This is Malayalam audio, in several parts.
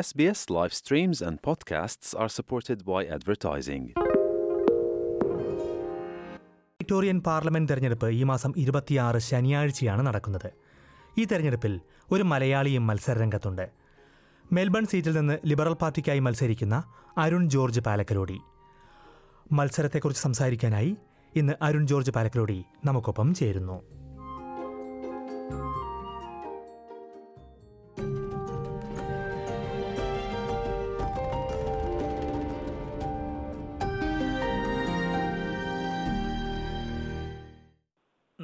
SBS live streams and podcasts are supported by advertising. Victorian parliament തെരഞ്ഞെടുപ്പ് ഈ മാസം ഇരുപത്തിയാറ് ശനിയാഴ്ചയാണ് നടക്കുന്നത്. ഈ തെരഞ്ഞെടുപ്പിൽ ഒരു മലയാളിയും മത്സരരംഗത്തുണ്ട്. മെൽബൺ സീറ്റിൽ നിന്ന് ലിബറൽ പാർട്ടിക്കായി മത്സരിക്കുന്ന അരുൺ ജോർജ് പാലക്കലോടി. മത്സരത്തെക്കുറിച്ച് സംസാരിക്കാനായി ഇന്ന് അരുൺ ജോർജ് പാലക്കലോടി നമുക്കൊപ്പം ചേരുന്നു.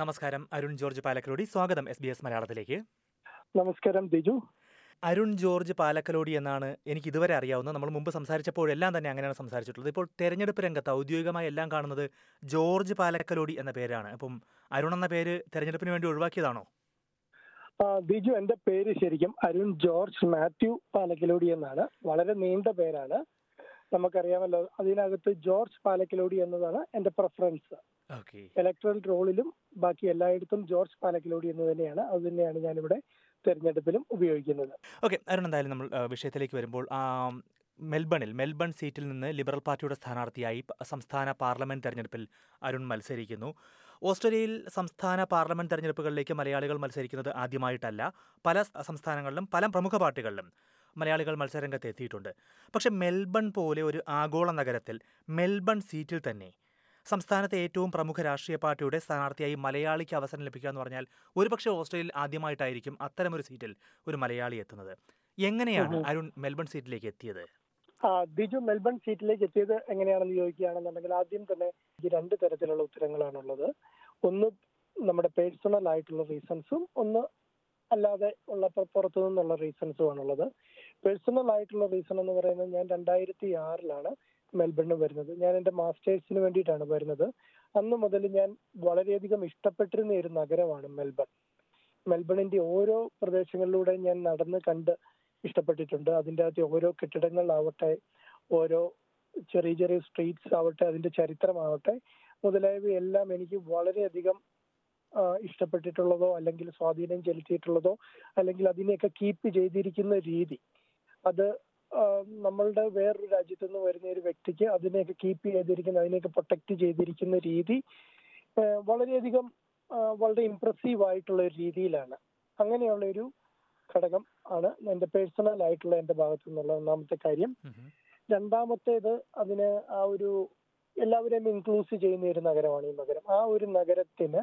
നമസ്കാരം. അരുൺ ജോർജ് പാലക്കലോടി. സ്വാഗതം എസ് ബി എസ് മലയാളത്തിലേക്ക്. നമസ്കാരം ദിജു. അരുൺ ജോർജ് പാലക്കലോടി എന്നാണ് എനിക്ക് ഇതുവരെ അറിയാവുന്ന നമ്മൾ മുമ്പ് സംസാരിച്ചപ്പോഴെല്ലാം തന്നെ അങ്ങനെയാണ് സംസാരിച്ചിട്ടുള്ളത്. ഇപ്പോൾ തെരഞ്ഞെടുപ്പ് രംഗത്ത് ഔദ്യോഗികമായി എല്ലാം കാണുന്നത് ജോർജ് പാലക്കലോടി എന്ന പേരാണ്. അപ്പം അരുൺ എന്ന പേര് തെരഞ്ഞെടുപ്പിന് വേണ്ടി ഒഴിവാക്കിയതാണോ? ബിജു എന്റെ പേര് ശരിക്കും അരുൺ ജോർജ് മാത്യു പാലക്കലോടി എന്നാണ്. വളരെ നീണ്ട പേരാണ്. നമുക്കറിയാമല്ലോ അതിനകത്ത് ജോർജ് പാലക്കലോടി എന്നതാണ് എന്റെ പ്രിഫറൻസ് ഇലക്ട്രൽ റോളിലും ബാക്കി എല്ലായിടത്തും ജോർജ് പാലക്കിലോടി എന്ന് തന്നെയാണ്. അത് തന്നെയാണ് ഞാനിവിടെ തെരഞ്ഞെടുപ്പിലും ഉപയോഗിക്കുന്നത്. ഓക്കെ അരുൺ എന്തായാലും നമ്മൾ വിഷയത്തിലേക്ക് വരുമ്പോൾ മെൽബണിൽ മെൽബൺ സീറ്റിൽ നിന്ന് ലിബറൽ പാർട്ടിയുടെ സ്ഥാനാർത്ഥിയായി സംസ്ഥാന പാർലമെന്റ് തെരഞ്ഞെടുപ്പിൽ അരുൺ മത്സരിക്കുന്നു. ഓസ്ട്രേലിയയിൽ സംസ്ഥാന പാർലമെന്റ് തെരഞ്ഞെടുപ്പുകളിലേക്ക് മലയാളികൾ മത്സരിക്കുന്നത് ആദ്യമായിട്ടല്ല. പല സംസ്ഥാനങ്ങളിലും പല പ്രമുഖ പാർട്ടികളിലും മലയാളികൾ മത്സരരംഗത്ത് എത്തിയിട്ടുണ്ട്. പക്ഷേ മെൽബൺ പോലെ ഒരു ആഗോള നഗരത്തിൽ മെൽബൺ സീറ്റിൽ തന്നെ സംസ്ഥാനത്തെ ഏറ്റവും പ്രമുഖ രാഷ്ട്രീയ പാർട്ടിയുടെ സ്ഥാനാർത്ഥിയായി മലയാളിക്ക് അവസരം ലഭിക്കുക എന്ന് പറഞ്ഞാൽ ഒരുപക്ഷെ ഓസ്ട്രേലിയയിൽ ആദ്യമായിട്ടായിരിക്കും അത്തരമൊരു സീറ്റിൽ ഒരു മലയാളി എത്തുന്നത്. എങ്ങനെയാണ് അരുൺ മെൽബൺ സീറ്റിലേക്ക് എത്തിയത്? ബിജു മെൽബൺ സീറ്റിലേക്ക് എത്തിയത് എങ്ങനെയാണെന്ന് ചോദിക്കുകയാണെന്നുണ്ടെങ്കിൽ ആദ്യം തന്നെ ഈ രണ്ട് തരത്തിലുള്ള ഉത്തരങ്ങളാണുള്ളത്. ഒന്ന് നമ്മുടെ പേഴ്സണൽ ആയിട്ടുള്ള റീസൺസും ഒന്ന് അല്ലാതെ ഉള്ള പുറത്തു നിന്നുള്ള റീസൺസും ആണുള്ളത്. പേഴ്സണൽ ആയിട്ടുള്ള റീസൺ എന്ന് പറയുന്നത് ഞാൻ രണ്ടായിരത്തി ആറിലാണ് മെൽബണിൽ വരുന്നത്. ഞാൻ എന്റെ മാസ്റ്റേഴ്സിന് വേണ്ടിയിട്ടാണ് വരുന്നത്. അന്ന് മുതൽ ഞാൻ വളരെയധികം ഇഷ്ടപ്പെട്ടിരുന്ന ഒരു നഗരമാണ് മെൽബൺ. മെൽബണിന്റെ ഓരോ പ്രദേശങ്ങളിലൂടെ ഞാൻ നടന്ന് കണ്ട് ഇഷ്ടപ്പെട്ടിട്ടുണ്ട്. അതിന്റെ അകത്ത് ഓരോ കെട്ടിടങ്ങളാവട്ടെ ഓരോ ചെറിയ ചെറിയ സ്ട്രീറ്റ്സ് ആവട്ടെ അതിന്റെ ചരിത്രമാവട്ടെ മുതലായവയെല്ലാം എനിക്ക് വളരെയധികം ഇഷ്ടപ്പെട്ടിട്ടുള്ളതോ അല്ലെങ്കിൽ സ്വാധീനം ചെലുത്തിയിട്ടുള്ളതോ അല്ലെങ്കിൽ അതിനെയൊക്കെ കീപ്പ് ചെയ്തിരിക്കുന്ന രീതി. അത് നമ്മളുടെ വേറൊരു രാജ്യത്തു നിന്ന് വരുന്ന ഒരു വ്യക്തിക്ക് അതിനെയൊക്കെ കീപ്പ് ചെയ്തിരിക്കുന്ന അതിനെയൊക്കെ പ്രൊട്ടക്ട് ചെയ്തിരിക്കുന്ന രീതി വളരെയധികം വളരെ ഇംപ്രസീവ് ആയിട്ടുള്ള ഒരു രീതിയിലാണ്. അങ്ങനെയുള്ള ഒരു ഘടകം ആണ് എന്റെ പേഴ്സണൽ ആയിട്ടുള്ള എന്റെ ഭാഗത്തു നിന്നുള്ള ഒന്നാമത്തെ കാര്യം. രണ്ടാമത്തേത് അതിന് ആ ഒരു എല്ലാവരെയും ഇൻക്ലൂസ് ചെയ്യുന്ന ഒരു നഗരമാണ് ഈ നഗരം. ആ ഒരു നഗരത്തിന്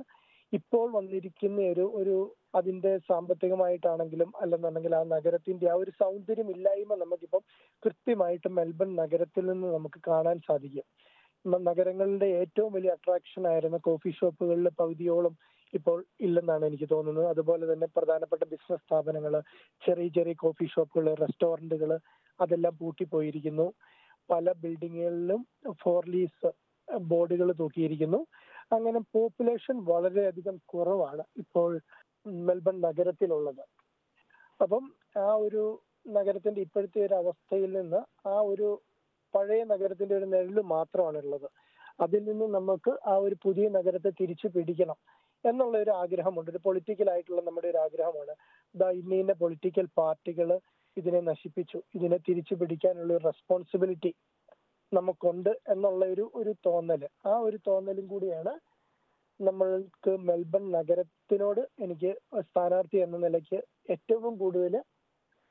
ഇപ്പോൾ വന്നിരിക്കുന്ന ഒരു ഒരു അതിന്റെ സാമ്പത്തികമായിട്ടാണെങ്കിലും അല്ലെന്നുണ്ടെങ്കിൽ ആ നഗരത്തിന്റെ ആ ഒരു സൗന്ദര്യം ഇല്ലായ്മ നമുക്കിപ്പം കൃത്യമായിട്ട് മെൽബൺ നഗരത്തിൽ നിന്ന് നമുക്ക് കാണാൻ സാധിക്കും. നഗരങ്ങളുടെ ഏറ്റവും വലിയ അട്രാക്ഷൻ ആയിരുന്ന കോഫി ഷോപ്പുകളിൽ പകുതിയോളം ഇപ്പോൾ ഇല്ലെന്നാണ് എനിക്ക് തോന്നുന്നത്. അതുപോലെ തന്നെ പ്രധാനപ്പെട്ട ബിസിനസ് സ്ഥാപനങ്ങൾ ചെറിയ ചെറിയ കോഫി ഷോപ്പുകൾ റെസ്റ്റോറന്റുകൾ അതെല്ലാം പൂട്ടിപ്പോയിരിക്കുന്നു. പല ബിൽഡിങ്ങുകളിലും ഫോർ ലീസ് ബോർഡുകൾ തൂക്കിയിരിക്കുന്നു. അങ്ങനെ പോപ്പുലേഷൻ വളരെയധികം കുറവാണ് ഇപ്പോൾ മെൽബൺ നഗരത്തിലുള്ളത്. അപ്പം ആ ഒരു നഗരത്തിന്റെ ഇപ്പോഴത്തെ ഒരു അവസ്ഥയിൽ നിന്ന് ആ ഒരു പഴയ നഗരത്തിന്റെ ഒരു നിഴൽ മാത്രമാണുള്ളത്. അതിൽ നിന്ന് നമുക്ക് ആ ഒരു പുതിയ നഗരത്തെ തിരിച്ചു പിടിക്കണം എന്നുള്ള ഒരു ആഗ്രഹമുണ്ട്. ഒരു പൊളിറ്റിക്കൽ ആയിട്ടുള്ള നമ്മുടെ ഒരു ആഗ്രഹമാണ്. ഇന്ന ഇന്ന പൊളിറ്റിക്കൽ പാർട്ടികൾ ഇതിനെ നശിപ്പിച്ചു. ഇതിനെ തിരിച്ചു പിടിക്കാനുള്ള ഒരു റെസ്പോൺസിബിലിറ്റി നമുക്കുണ്ട് എന്നുള്ള ഒരു ഒരു തോന്നൽ ആ ഒരു തോന്നലും കൂടിയാണ് നമ്മൾക്ക് മെൽബൺ നഗരത്തിനോട് എനിക്ക് സ്ഥാനാർത്ഥി എന്ന നിലയ്ക്ക് ഏറ്റവും കൂടുതൽ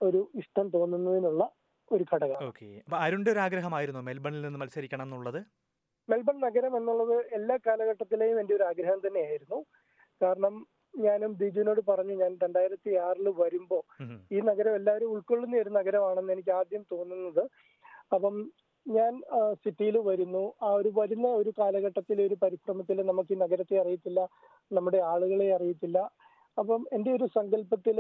ഒരു ഇഷ്ടം തോന്നുന്നതിനുള്ള ഒരു ഘടകം. ഓക്കെ. അരുണിന്റെ ഒരു ആഗ്രഹമായിരുന്നു മെൽബണിൽ നിന്ന് മത്സരിക്കണം എന്നുള്ളത്? മെൽബൺ നഗരം എന്നുള്ളത് എല്ലാ കാലഘട്ടത്തിലെയും എന്റെ ഒരു ആഗ്രഹം തന്നെയായിരുന്നു. കാരണം ഞാനും ബിജുവിനോട് പറഞ്ഞു ഞാൻ രണ്ടായിരത്തി ആറിൽ വരുമ്പോ ഈ നഗരം എല്ലാവരും ഉൾക്കൊള്ളുന്ന ഒരു നഗരമാണെന്ന് എനിക്ക് ആദ്യം തോന്നുന്നത്. അപ്പം ഞാൻ സിറ്റിയിൽ വരുന്നു. ആ ഒരു വരുന്ന ഒരു കാലഘട്ടത്തിൽ ഒരു പരിശ്രമത്തിൽ നമുക്ക് ഈ നഗരത്തെ അറിയത്തില്ല. നമ്മുടെ ആളുകളെ അറിയത്തില്ല. അപ്പം എന്റെ ഒരു സങ്കല്പത്തിൽ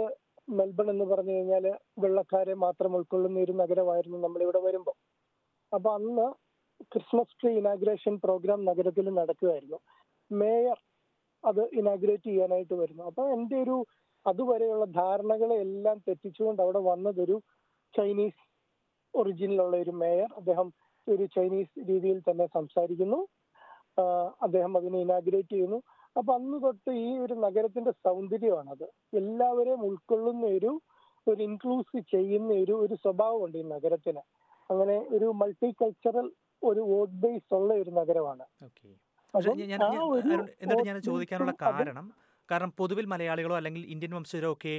മെൽബൺ എന്ന് പറഞ്ഞു കഴിഞ്ഞാൽ വെള്ളക്കാരെ മാത്രം ഉൾക്കൊള്ളുന്ന ഒരു നഗരമായിരുന്നു നമ്മളിവിടെ വരുമ്പോൾ അപ്പൊ അന്ന് ക്രിസ്മസ് ട്രീ ഇനാഗ്രേഷൻ പ്രോഗ്രാം നഗരത്തിൽ നടക്കുകയായിരുന്നു മേയർ അത് ഇനാഗ്രേറ്റ് ചെയ്യാനായിട്ട് വരുന്നു. അപ്പൊ എന്റെ ഒരു അതുവരെയുള്ള ധാരണകളെ എല്ലാം തെറ്റിച്ചുകൊണ്ട് അവിടെ വന്നതൊരു ചൈനീസ് ഒറിജിനിലുള്ള ഒരു മേയർ അദ്ദേഹം ഒരു ചൈനീസ് രീതിയിൽ തന്നെ സംസാരിക്കുന്നു. അദ്ദേഹം അതിനെ ഇനാഗ്രേറ്റ് ചെയ്യുന്നു. അപ്പൊ അന്ന് തൊട്ട് ഈ ഒരു നഗരത്തിന്റെ സൗന്ദര്യമാണത്. എല്ലാവരെയും ഉൾക്കൊള്ളുന്ന ഒരു ഒരു ഇൻക്ലൂസ് ചെയ്യുന്ന ഒരു ഒരു സ്വഭാവമുണ്ട് ഈ നഗരത്തിന്. അങ്ങനെ ഒരു മൾട്ടി കൾച്ചറൽ ഒരു വോട്ട് ബേസ് ഉള്ള ഒരു നഗരമാണ്. എന്നിട്ട് ഞാൻ ചോദിക്കാനുള്ള കാരണം കാരണം പൊതുവിൽ മലയാളികളോ അല്ലെങ്കിൽ ഇന്ത്യൻ വംശജരോ ഒക്കെ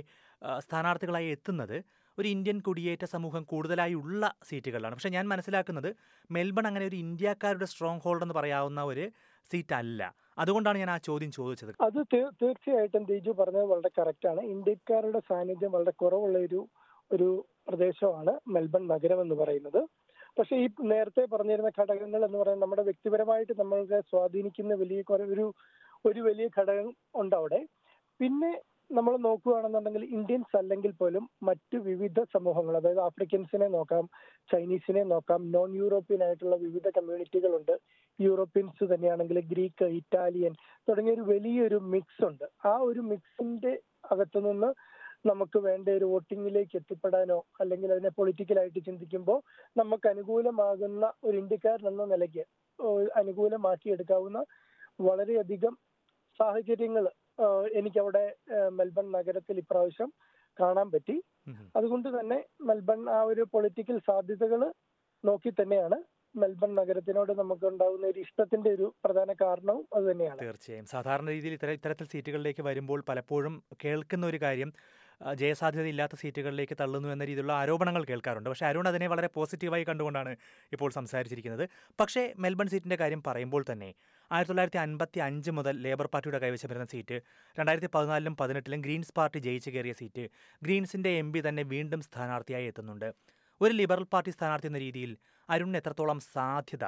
സ്ഥാനാർത്ഥികളായി എത്തുന്നത് ഒരു ഇന്ത്യൻ കുടിയേറ്റ സമൂഹം കൂടുതലായി ഉള്ള സീറ്റുകളിലാണ്. പക്ഷേ ഞാൻ മനസ്സിലാക്കുന്നത് മെൽബൺ അങ്ങനെ ഒരു ഇന്ത്യക്കാരുടെ സ്ട്രോങ് ഹോൾഡ് എന്ന് പറയാവുന്ന ഒരു സീറ്റ് അല്ല അതുകൊണ്ടാണ് ഞാൻ ആ ചോദ്യം ചോദിച്ചത്. അത് തീർച്ചയായിട്ടും ദിജു പറഞ്ഞത് വളരെ കറക്റ്റ് ആണ്. ഇന്ത്യക്കാരുടെ സാന്നിധ്യം വളരെ കുറവുള്ള ഒരു ഒരു പ്രദേശമാണ് മെൽബൺ നഗരം എന്ന് പറയുന്നത്. പക്ഷെ ഈ നേരത്തെ പറഞ്ഞിരുന്ന ഘടകങ്ങൾ എന്ന് പറയുന്നത് നമ്മുടെ വ്യക്തിപരമായിട്ട് നമ്മൾക്ക് സ്വാധീനിക്കുന്ന വലിയ ഒരു ഒരു വലിയ ഘടകം ഉണ്ട് അവിടെ. പിന്നെ നമ്മൾ നോക്കുകയാണെന്നുണ്ടെങ്കിൽ ഇന്ത്യൻസ് അല്ലെങ്കിൽ പോലും മറ്റ് വിവിധ സമൂഹങ്ങൾ അതായത് ആഫ്രിക്കൻസിനെ നോക്കാം ചൈനീസിനെ നോക്കാം നോൺ യൂറോപ്യൻ ആയിട്ടുള്ള വിവിധ കമ്മ്യൂണിറ്റികളുണ്ട് യൂറോപ്യൻസ് തന്നെയാണെങ്കിൽ ഗ്രീക്ക് ഇറ്റാലിയൻ തുടങ്ങിയ ഒരു വലിയൊരു മിക്സ് ഉണ്ട്. ആ ഒരു മിക്സിന്റെ അകത്തുനിന്ന് നമുക്ക് വേണ്ട ഒരു വോട്ടിങ്ങിലേക്ക് എത്തിപ്പെടാനോ അല്ലെങ്കിൽ അതിനെ പൊളിറ്റിക്കലായിട്ട് ചിന്തിക്കുമ്പോൾ നമുക്ക് അനുകൂലമാകുന്ന ഒരു ഇന്ത്യക്കാരൻ എന്ന നിലയ്ക്ക് അനുകൂലമാക്കിയെടുക്കാവുന്ന വളരെയധികം സാഹചര്യങ്ങൾ എനിക്കവിടെ അവിടെ മെൽബൺ നഗരത്തിൽ ഇപ്രാവശ്യം കാണാൻ പറ്റി. അതുകൊണ്ട് തന്നെ മെൽബൺ ആ ഒരു പൊളിറ്റിക്കൽ സാധ്യതകൾ നോക്കി തന്നെയാണ് മെൽബൺ നഗരത്തിനോട് നമുക്ക് ഉണ്ടാകുന്ന ഒരു ഇഷ്ടത്തിന്റെ ഒരു പ്രധാന കാരണവും അത് തന്നെയാണ്. തീർച്ചയായും. സാധാരണ രീതിയിൽ ഇത്തര ഇത്തരത്തിൽ സീറ്റുകളിലേക്ക് വരുമ്പോൾ പലപ്പോഴും കേൾക്കുന്ന ഒരു കാര്യം ജയസാധ്യതയില്ലാത്ത സീറ്റുകളിലേക്ക് തള്ളുന്നു എന്ന രീതിയിലുള്ള ആരോപണങ്ങൾ കേൾക്കാറുണ്ട്. പക്ഷേ അരുൺ അതിനെ വളരെ പോസിറ്റീവായി കണ്ടുകൊണ്ടാണ് ഇപ്പോൾ സംസാരിച്ചിരിക്കുന്നത്. പക്ഷേ മെൽബൺ സീറ്റിന്റെ കാര്യം പറയുമ്പോൾ തന്നെ ആയിരത്തി തൊള്ളായിരത്തി അൻപത്തി അഞ്ച് മുതൽ ലേബർ പാർട്ടിയുടെ കൈവശം വരുന്ന സീറ്റ് രണ്ടായിരത്തി പതിനാലിലും പതിനെട്ടിലും ഗ്രീൻസ് പാർട്ടി ജയിച്ചു കയറിയ സീറ്റ് ഗ്രീൻസിന്റെ എം തന്നെ വീണ്ടും സ്ഥാനാർത്ഥിയായി എത്തുന്നുണ്ട്. ഒരു ലിബറൽ പാർട്ടി സ്ഥാനാർത്ഥി എന്ന രീതിയിൽ അരുണിന് എത്രത്തോളം സാധ്യത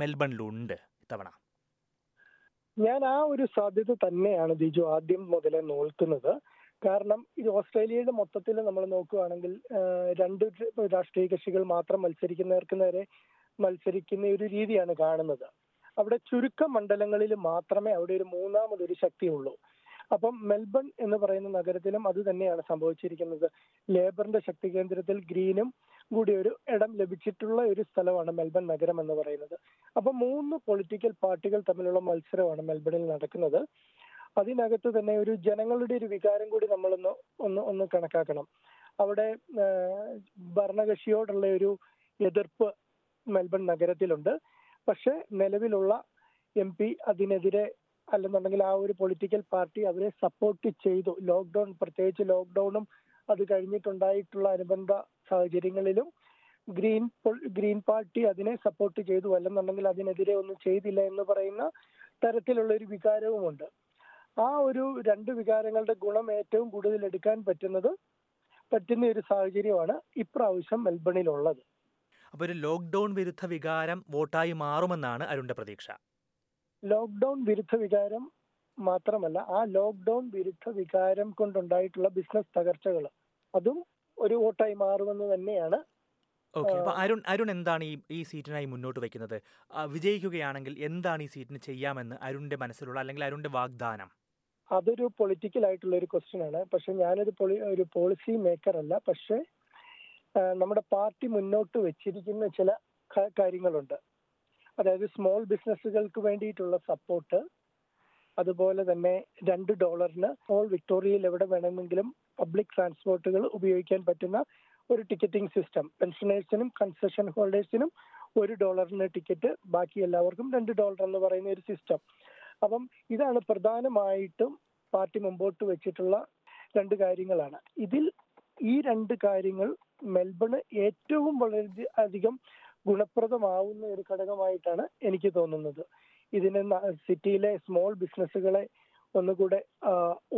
മെൽബണിലുണ്ട് ഇത്തവണ? ഞാൻ ആ ഒരു സാധ്യത തന്നെയാണ് ദിജു ആദ്യം മുതലേ നോക്കുന്നത്. കാരണം ഇത് ഓസ്ട്രേലിയയുടെ മൊത്തത്തിൽ നമ്മൾ നോക്കുകയാണെങ്കിൽ രണ്ട് രാഷ്ട്രീയ കക്ഷികൾ മാത്രം മത്സരിക്കുന്നവർക്ക് നേരെ മത്സരിക്കുന്ന ഒരു രീതിയാണ് കാണുന്നത്. അവിടെ ചുരുക്കം മണ്ഡലങ്ങളിൽ മാത്രമേ അവിടെ ഒരു മൂന്നാമതൊരു ശക്തിയുള്ളൂ അപ്പം മെൽബൺ എന്ന് പറയുന്ന നഗരത്തിലും അത് തന്നെയാണ് സംഭവിച്ചിരിക്കുന്നത്. ലേബറിന്റെ ശക്തി കേന്ദ്രത്തിൽ ഗ്രീനും കൂടി ഒരു ഇടം ലഭിച്ചിട്ടുള്ള ഒരു സ്ഥലമാണ് മെൽബൺ നഗരം എന്ന് പറയുന്നത്. അപ്പൊ മൂന്ന് പൊളിറ്റിക്കൽ പാർട്ടികൾ തമ്മിലുള്ള മത്സരമാണ് മെൽബണിൽ നടക്കുന്നത്. അതിനകത്ത് തന്നെ ഒരു ജനങ്ങളുടെ ഒരു വികാരം കൂടി നമ്മളൊന്ന് ഒന്ന് ഒന്ന് കണക്കാക്കണം. അവിടെ ഭരണകക്ഷിയോടുള്ള ഒരു എതിർപ്പ് മെൽബൺ നഗരത്തിലുണ്ട്. പക്ഷെ നിലവിലുള്ള എം പി അതിനെതിരെ അല്ലെന്നുണ്ടെങ്കിൽ ആ ഒരു പൊളിറ്റിക്കൽ പാർട്ടി അവരെ സപ്പോർട്ട് ചെയ്തു. ലോക്ക്ഡൌൺ പ്രത്യേകിച്ച് ലോക്ക്ഡൌണും അത് കഴിഞ്ഞിട്ടുണ്ടായിട്ടുള്ള അനുബന്ധ സാഹചര്യങ്ങളിലും ഗ്രീൻ ഗ്രീൻ പാർട്ടി അതിനെ സപ്പോർട്ട് ചെയ്തു. അല്ലെന്നുണ്ടെങ്കിൽ അതിനെതിരെ ഒന്നും ചെയ്തില്ല എന്ന് പറയുന്ന തരത്തിലുള്ള ഒരു വികാരവുമുണ്ട്. ആ ഒരു രണ്ട് വികാരങ്ങളുടെ ഗുണം ഏറ്റവും കൂടുതൽ എടുക്കാൻ പറ്റുന്നത് പറ്റുന്ന ഒരു സാഹചര്യമാണ് ഇപ്രാവശ്യം മെൽബണിലുള്ളത്. അപ്പോൾ ഒരു ലോക്ക്ഡൌൺ വിരുദ്ധ വികാരം വോട്ടായി മാറുമെന്നാണ് അരുണിന്റെ പ്രതീക്ഷ. ലോക്ക്ഡൌൺ വിരുദ്ധ വികാരം മാത്രമല്ല ആ ലോക്ക്ഡൌൺ വിരുദ്ധ വികാരം കൊണ്ടുണ്ടായിട്ടുള്ള ബിസിനസ് തകർച്ചകൾ അതും ഒരു വോട്ടായി മാറുമെന്ന് തന്നെയാണ് ഓക്കെ അരുൺ അരുൺ എന്താണ് ഈ ഈ സീറ്റിനായി മുന്നോട്ട് വെക്കുന്നത് വിജയിക്കുകയാണെങ്കിൽ എന്താണ് ഈ സീറ്റിന് ചെയ്യാമെന്ന് അരുണിന്റെ മനസ്സിലുള്ള അല്ലെങ്കിൽ അരുണിന്റെ വാഗ്ദാനം? അതൊരു പൊളിറ്റിക്കൽ ആയിട്ടുള്ള ഒരു ക്വസ്റ്റ്യൻ ആണ്. പക്ഷെ ഞാനൊരു പൊളി ഒരു പോളിസി മേക്കർ അല്ല. പക്ഷെ നമ്മുടെ പാർട്ടി മുന്നോട്ട് വെച്ചിരിക്കുന്ന ചില കാര്യങ്ങളുണ്ട്. അതായത് സ്മോൾ ബിസിനസ്സുകൾക്ക് വേണ്ടിയിട്ടുള്ള സപ്പോർട്ട് അതുപോലെ തന്നെ രണ്ട് ഡോളറിന് ഓൾ വിക്ടോറിയയിൽ എവിടെ വേണമെങ്കിലും പബ്ലിക് ട്രാൻസ്പോർട്ടുകൾ ഉപയോഗിക്കാൻ പറ്റുന്ന ഒരു ടിക്കറ്റിംഗ് സിസ്റ്റം പെൻഷനേഴ്സിനും കൺസെഷൻ ഹോൾഡേഴ്സിനും ഒരു ഡോളറിന് ടിക്കറ്റ് ബാക്കി എല്ലാവർക്കും രണ്ട് ഡോളർ എന്ന് പറയുന്ന ഒരു സിസ്റ്റം അപ്പം ഇതാണ് പ്രധാനമായിട്ടും പാർട്ടി മുമ്പോട്ട് വെച്ചിട്ടുള്ള രണ്ട് കാര്യങ്ങളാണ്. ഇതിൽ ഈ രണ്ട് കാര്യങ്ങൾ മെൽബണ് ഏറ്റവും വളരെ അധികം ഗുണപ്രദമാവുന്ന ഒരു ഘടകമായിട്ടാണ് എനിക്ക് തോന്നുന്നത്. ഇതിനെ സിറ്റിയിലെ സ്മോൾ ബിസിനസ്സുകളെ ഒന്നുകൂടെ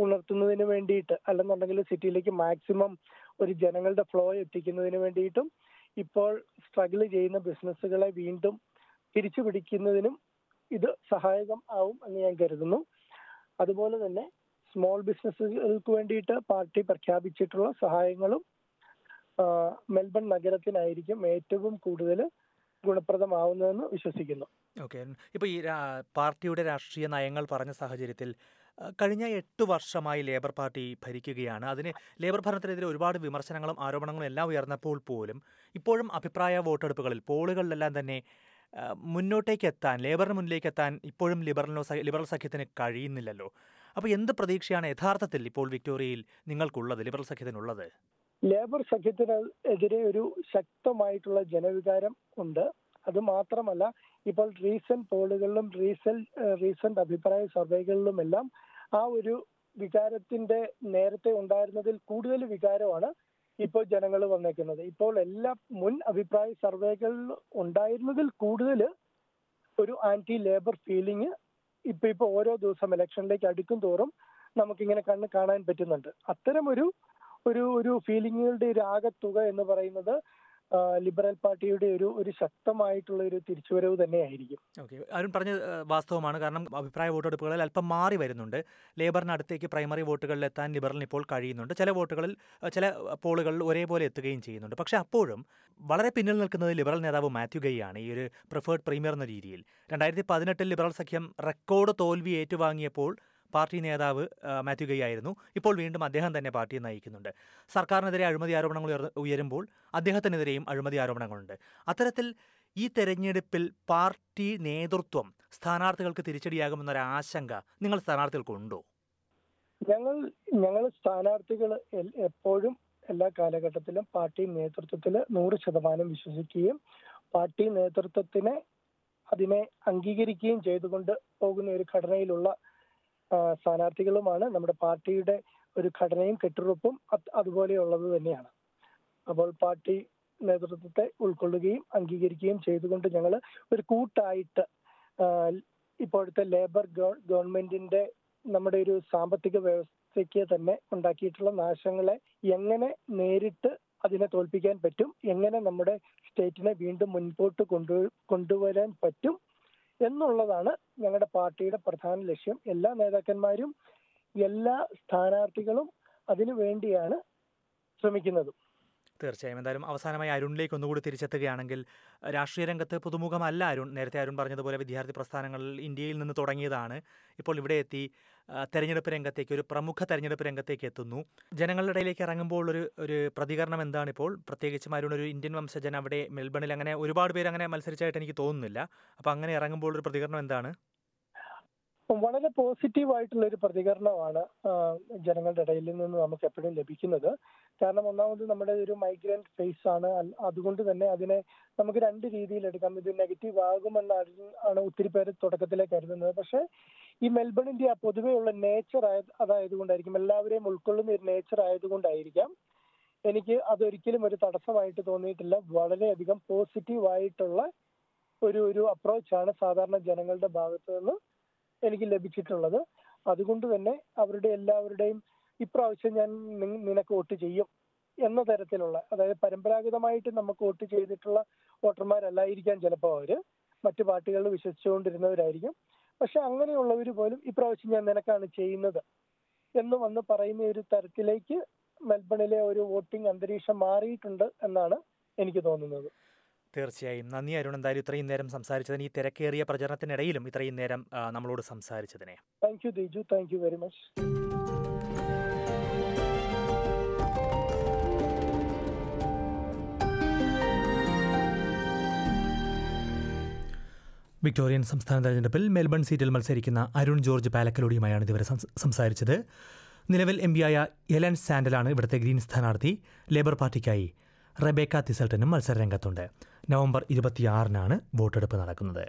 ഉണർത്തുന്നതിന് വേണ്ടിയിട്ട് അല്ലെന്നുണ്ടെങ്കിൽ സിറ്റിയിലേക്ക് മാക്സിമം ഒരു ജനങ്ങളുടെ ഫ്ലോ എത്തിക്കുന്നതിന് വേണ്ടിയിട്ടും ഇപ്പോൾ സ്ട്രഗിൾ ചെയ്യുന്ന ബിസിനസ്സുകളെ വീണ്ടും തിരിച്ചു പിടിക്കുന്നതിനും ഇത് സഹായകം ആവും എന്ന് ഞാൻ കരുതുന്നു. അതുപോലെ തന്നെ സ്മോൾ ബിസിനസ്സുകൾക്ക് വേണ്ടിയിട്ട് പാർട്ടി പ്രഖ്യാപിച്ചിട്ടുള്ള സഹായങ്ങളും മെൽബൺ നഗരത്തിനായിരിക്കും ഏറ്റവും കൂടുതൽ ഗുണപ്രദമാവുന്നതെന്ന് വിശ്വസിക്കുന്നു. ഓക്കെ. ഇപ്പോൾ ഈ പാർട്ടിയുടെ രാഷ്ട്രീയ നയങ്ങൾ പറഞ്ഞ സാഹചര്യത്തിൽ കഴിഞ്ഞ എട്ട് വർഷമായി ലേബർ പാർട്ടി ഭരിക്കുകയാണ്. അതിന് ലേബർ ഭരണത്തിനെതിരെ ഒരുപാട് വിമർശനങ്ങളും ആരോപണങ്ങളും എല്ലാം ഉയർന്നപ്പോൾ പോലും ഇപ്പോഴും അഭിപ്രായ വോട്ടെടുപ്പുകളിൽ പോളുകളിലെല്ലാം തന്നെ മുന്നോട്ടേക്ക് എത്താൻ ലേബറിന് മുന്നിലേക്ക് എത്താൻ ഇപ്പോഴും ലിബറലിനോ ലിബറൽ സഖ്യത്തിന് കഴിയുന്നില്ലല്ലോ. അപ്പോൾ എന്ത് പ്രതീക്ഷയാണ് യഥാർത്ഥത്തിൽ ഇപ്പോൾ വിക്ടോറിയയിൽ നിങ്ങൾക്കുള്ളത് ലിബറൽ സഖ്യത്തിനുള്ളത്? ലേബർ സഖ്യത്തിനെതിരെ ഒരു ശക്തമായിട്ടുള്ള ജനവികാരം ഉണ്ട്. അത് മാത്രമല്ല ഇപ്പോൾ റീസെന്റ് പോളുകളിലും റീസെന്റ് റീസെന്റ് അഭിപ്രായ സർവേകളിലുമെല്ലാം ആ ഒരു വികാരത്തിന്റെ നേരത്തെ ഉണ്ടായിരുന്നതിൽ കൂടുതൽ വികാരമാണ്. ഇപ്പോൾ ജനങ്ങൾ വന്നേക്കുന്നത്. ഇപ്പോൾ എല്ലാ മുൻ അഭിപ്രായ സർവേകൾ ഉണ്ടായിരുന്നതിൽ കൂടുതൽ ഒരു ആന്റി ലേബർ ഫീലിംഗ് ഇപ്പൊ ഇപ്പൊ ഓരോ ദിവസം ഇലക്ഷനിലേക്ക് അടുക്കും തോറും നമുക്കിങ്ങനെ കണ്ണ് കാണാൻ പറ്റുന്നുണ്ട്. അത്തരം ഒരു ഒരു ഒരു ഫീലിങ്ങുകളുടെ ഒരു ആകെത്തുക എന്ന് പറയുന്നത് ലിബറൽ പാർട്ടിയുടെ ഒരു ഒരു ശക്തമായിട്ടുള്ള ഒരു തിരിച്ചുവരവ് തന്നെയായിരിക്കും. ഓക്കെ. അരുൺ പറഞ്ഞത് വാസ്തവമാണ്. കാരണം അഭിപ്രായ വോട്ടെടുപ്പുകളിൽ അല്പം മാറി വരുന്നുണ്ട്. ലേബറിന് അടുത്തേക്ക് പ്രൈമറി വോട്ടുകളിൽ എത്താൻ ലിബറലിന് ഇപ്പോൾ കഴിയുന്നുണ്ട്. ചില വോട്ടുകളിൽ ചില പോളുകളിൽ ഒരേപോലെ എത്തുകയും ചെയ്യുന്നുണ്ട്. പക്ഷെ അപ്പോഴും വളരെ പിന്നിൽ നിൽക്കുന്നത് ലിബറൽ നേതാവ് മാത്യു ഗൈയാണ് ഈ ഒരു പ്രിഫേർഡ് പ്രീമിയർ എന്ന രീതിയിൽ. രണ്ടായിരത്തി പതിനെട്ടിൽ ലിബറൽ സഖ്യം റെക്കോർഡ് തോൽവി ഏറ്റുവാങ്ങിയപ്പോൾ പാർട്ടി നേതാവ് മാത്യു ഗൈ ആയിരുന്നു. ഇപ്പോൾ വീണ്ടും അദ്ദേഹം തന്നെ പാർട്ടിയെ നയിക്കുന്നുണ്ട്. സർക്കാരിനെതിരെ അഴിമതി ആരോപണങ്ങൾ ഉയരുമ്പോൾ അദ്ദേഹത്തിനെതിരെയും അഴിമതി ആരോപണങ്ങളുണ്ട്. അത്തരത്തിൽ ഈ തെരഞ്ഞെടുപ്പിൽ പാർട്ടി നേതൃത്വം സ്ഥാനാർത്ഥികൾക്ക് തിരിച്ചടിയാകുമെന്നൊരു ആശങ്ക നിങ്ങൾ സ്ഥാനാർത്ഥികൾക്കുണ്ടോ? ഞങ്ങൾ ഞങ്ങൾ സ്ഥാനാർത്ഥികൾ എപ്പോഴും എല്ലാ കാലഘട്ടത്തിലും പാർട്ടി നേതൃത്വത്തിൽ നൂറ് ശതമാനം വിശ്വസിക്കുകയും പാർട്ടി നേതൃത്വത്തിനെ അതിനെ അംഗീകരിക്കുകയും ചെയ്തുകൊണ്ട് പോകുന്ന ഒരു ഘടനയിലുള്ള സ്ഥാനാർത്ഥികളുമാണ് നമ്മുടെ പാർട്ടിയുടെ ഒരു ഘടനയും കെട്ടുറപ്പും അതുപോലെ അതുപോലെയുള്ളത് തന്നെയാണ്. അപ്പോൾ പാർട്ടി നേതൃത്വത്തെ ഉൾക്കൊള്ളുകയും അംഗീകരിക്കുകയും ചെയ്തുകൊണ്ട് ഞങ്ങൾ ഒരു കൂട്ടായിട്ട് ഇപ്പോഴത്തെ ലേബർ ഗവൺമെന്റിന്റെ നമ്മുടെ ഒരു സാമ്പത്തിക വ്യവസ്ഥയ്ക്ക് തന്നെ ഉണ്ടാക്കിയിട്ടുള്ള നാശങ്ങളെ എങ്ങനെ നേരിട്ട് അതിനെ തോൽപ്പിക്കാൻ പറ്റും എങ്ങനെ നമ്മുടെ സ്റ്റേറ്റിനെ വീണ്ടും മുൻപോട്ട് കൊണ്ടു കൊണ്ടുവരാൻ പറ്റും എന്നുള്ളതാണ് ഞങ്ങളുടെ പാർട്ടിയുടെ പ്രധാന ലക്ഷ്യം എല്ലാ നേതാക്കന്മാരും എല്ലാ സ്ഥാനാർത്ഥികളും അതിനു വേണ്ടിയാണ് ശ്രമിക്കുന്നത്. തീർച്ചയായും. എന്തായാലും അവസാനമായി അരുണിലേക്ക് ഒന്നുകൂടി തിരിച്ചെത്തുകയാണെങ്കിൽ രാഷ്ട്രീയ രംഗത്ത് പുതുമുഖമല്ല അരുൺ. നേരത്തെ അരുൺ പറഞ്ഞതുപോലെ വിദ്യാർത്ഥി പ്രസ്ഥാനങ്ങളിൽ ഇന്ത്യയിൽ നിന്ന് തുടങ്ങിയതാണ്. ഇപ്പോൾ ഇവിടെ എത്തി തെരഞ്ഞെടുപ്പ് രംഗത്തേക്ക് ഒരു പ്രമുഖ തെരഞ്ഞെടുപ്പ് രംഗത്തേക്ക് എത്തുന്നു. ജനങ്ങളുടെ ഇടയിലേക്ക് ഇറങ്ങുമ്പോൾ ഒരു ഒരു പ്രതികരണം എന്താണ് ഇപ്പോൾ പ്രത്യേകിച്ചും അരുൺ ഒരു ഇന്ത്യൻ വംശജൻ അവിടെ മെൽബണിൽ അങ്ങനെ ഒരുപാട് പേര് അങ്ങനെ മത്സരിച്ചായിട്ട് എനിക്ക് തോന്നുന്നില്ല. അപ്പോൾ അങ്ങനെ ഇറങ്ങുമ്പോൾ ഒരു പ്രതികരണം എന്താണ്? വളരെ പോസിറ്റീവ് ആയിട്ടുള്ള ഒരു പ്രതികരണമാണ് ജനങ്ങളുടെ ഇടയിൽ നിന്ന് നമുക്ക് എപ്പോഴും ലഭിക്കുന്നത്. കാരണം ഒന്നാമത് നമ്മുടെ ഒരു മൈഗ്രന്റ് ഫേസ് ആണ്. അതുകൊണ്ട് തന്നെ അതിനെ നമുക്ക് രണ്ട് രീതിയിൽ എടുക്കാം. ഇത് നെഗറ്റീവ് ആകുമെന്നാണ് ആണ് ഒത്തിരി പേര് തുടക്കത്തിലേ കരുതുന്നത്. പക്ഷേ ഈ മെൽബണിന്റെ ആ പൊതുവെയുള്ള നേച്ചർ ആയത് അതായതുകൊണ്ടായിരിക്കും എല്ലാവരെയും ഉൾക്കൊള്ളുന്ന ഒരു നേച്ചർ ആയതുകൊണ്ടായിരിക്കാം എനിക്ക് അതൊരിക്കലും ഒരു തടസ്സമായിട്ട് തോന്നിയിട്ടില്ല. വളരെയധികം പോസിറ്റീവ് ആയിട്ടുള്ള ഒരു ഒരു അപ്രോച്ചാണ് സാധാരണ ജനങ്ങളുടെ ഭാഗത്തു നിന്ന് എനിക്ക് ലഭിച്ചിട്ടുള്ളത്. അതുകൊണ്ട് തന്നെ അവരുടെ എല്ലാവരുടെയും ഇപ്രാവശ്യം ഞാൻ നിനക്ക് വോട്ട് ചെയ്യും എന്ന തരത്തിലുള്ള അതായത് പരമ്പരാഗതമായിട്ട് നമുക്ക് വോട്ട് ചെയ്തിട്ടുള്ള വോട്ടർമാരല്ലായിരിക്കാം ചിലപ്പോൾ അവർ. മറ്റു പാർട്ടികളിൽ വിശ്വസിച്ചുകൊണ്ടിരുന്നവരായിരിക്കും. പക്ഷെ അങ്ങനെയുള്ളവർ പോലും ഇപ്രാവശ്യം ഞാൻ നിനക്കാണ് ചെയ്യുന്നത് എന്ന് വന്ന് പറയുന്ന ഒരു തരത്തിലേക്ക് മെൽബണിലെ ഒരു വോട്ടിംഗ് അന്തരീക്ഷം മാറിയിട്ടുണ്ട് എന്നാണ് എനിക്ക് തോന്നുന്നത്. തീർച്ചയായും. നന്ദി അരുൺ. എന്തായാലും ഇത്രയും നേരം സംസാരിച്ചതിന് ഈ തിരക്കേറിയ പ്രചരണത്തിനിടയിലും ഇത്രയും നേരം നമ്മളോട് സംസാരിച്ചതിനെ. Thank you Diju thank you very much Victorian സംസ്ഥാന തെരഞ്ഞെടുപ്പിൽ മെൽബൺ സീറ്റിൽ മത്സരിക്കുന്ന അരുൺ ജോർജ് പാലക്കലോടിയുമായാണ് ഇതുവരെ സംസ് സംസാരിച്ചത്. നിലവിൽ എം പിയായ എലൻ സാൻഡലാണ് ഇവിടുത്തെ ഗ്രീൻ സ്ഥാനാർത്ഥി ലേബർ പാർട്ടിക്കായി റെബേക്ക തിസൽട്ടനും മത്സരരംഗത്തുണ്ട്. നവംബർ ഇരുപത്തിയാറിനാണ് വോട്ടെടുപ്പ് നടക്കുന്നത്.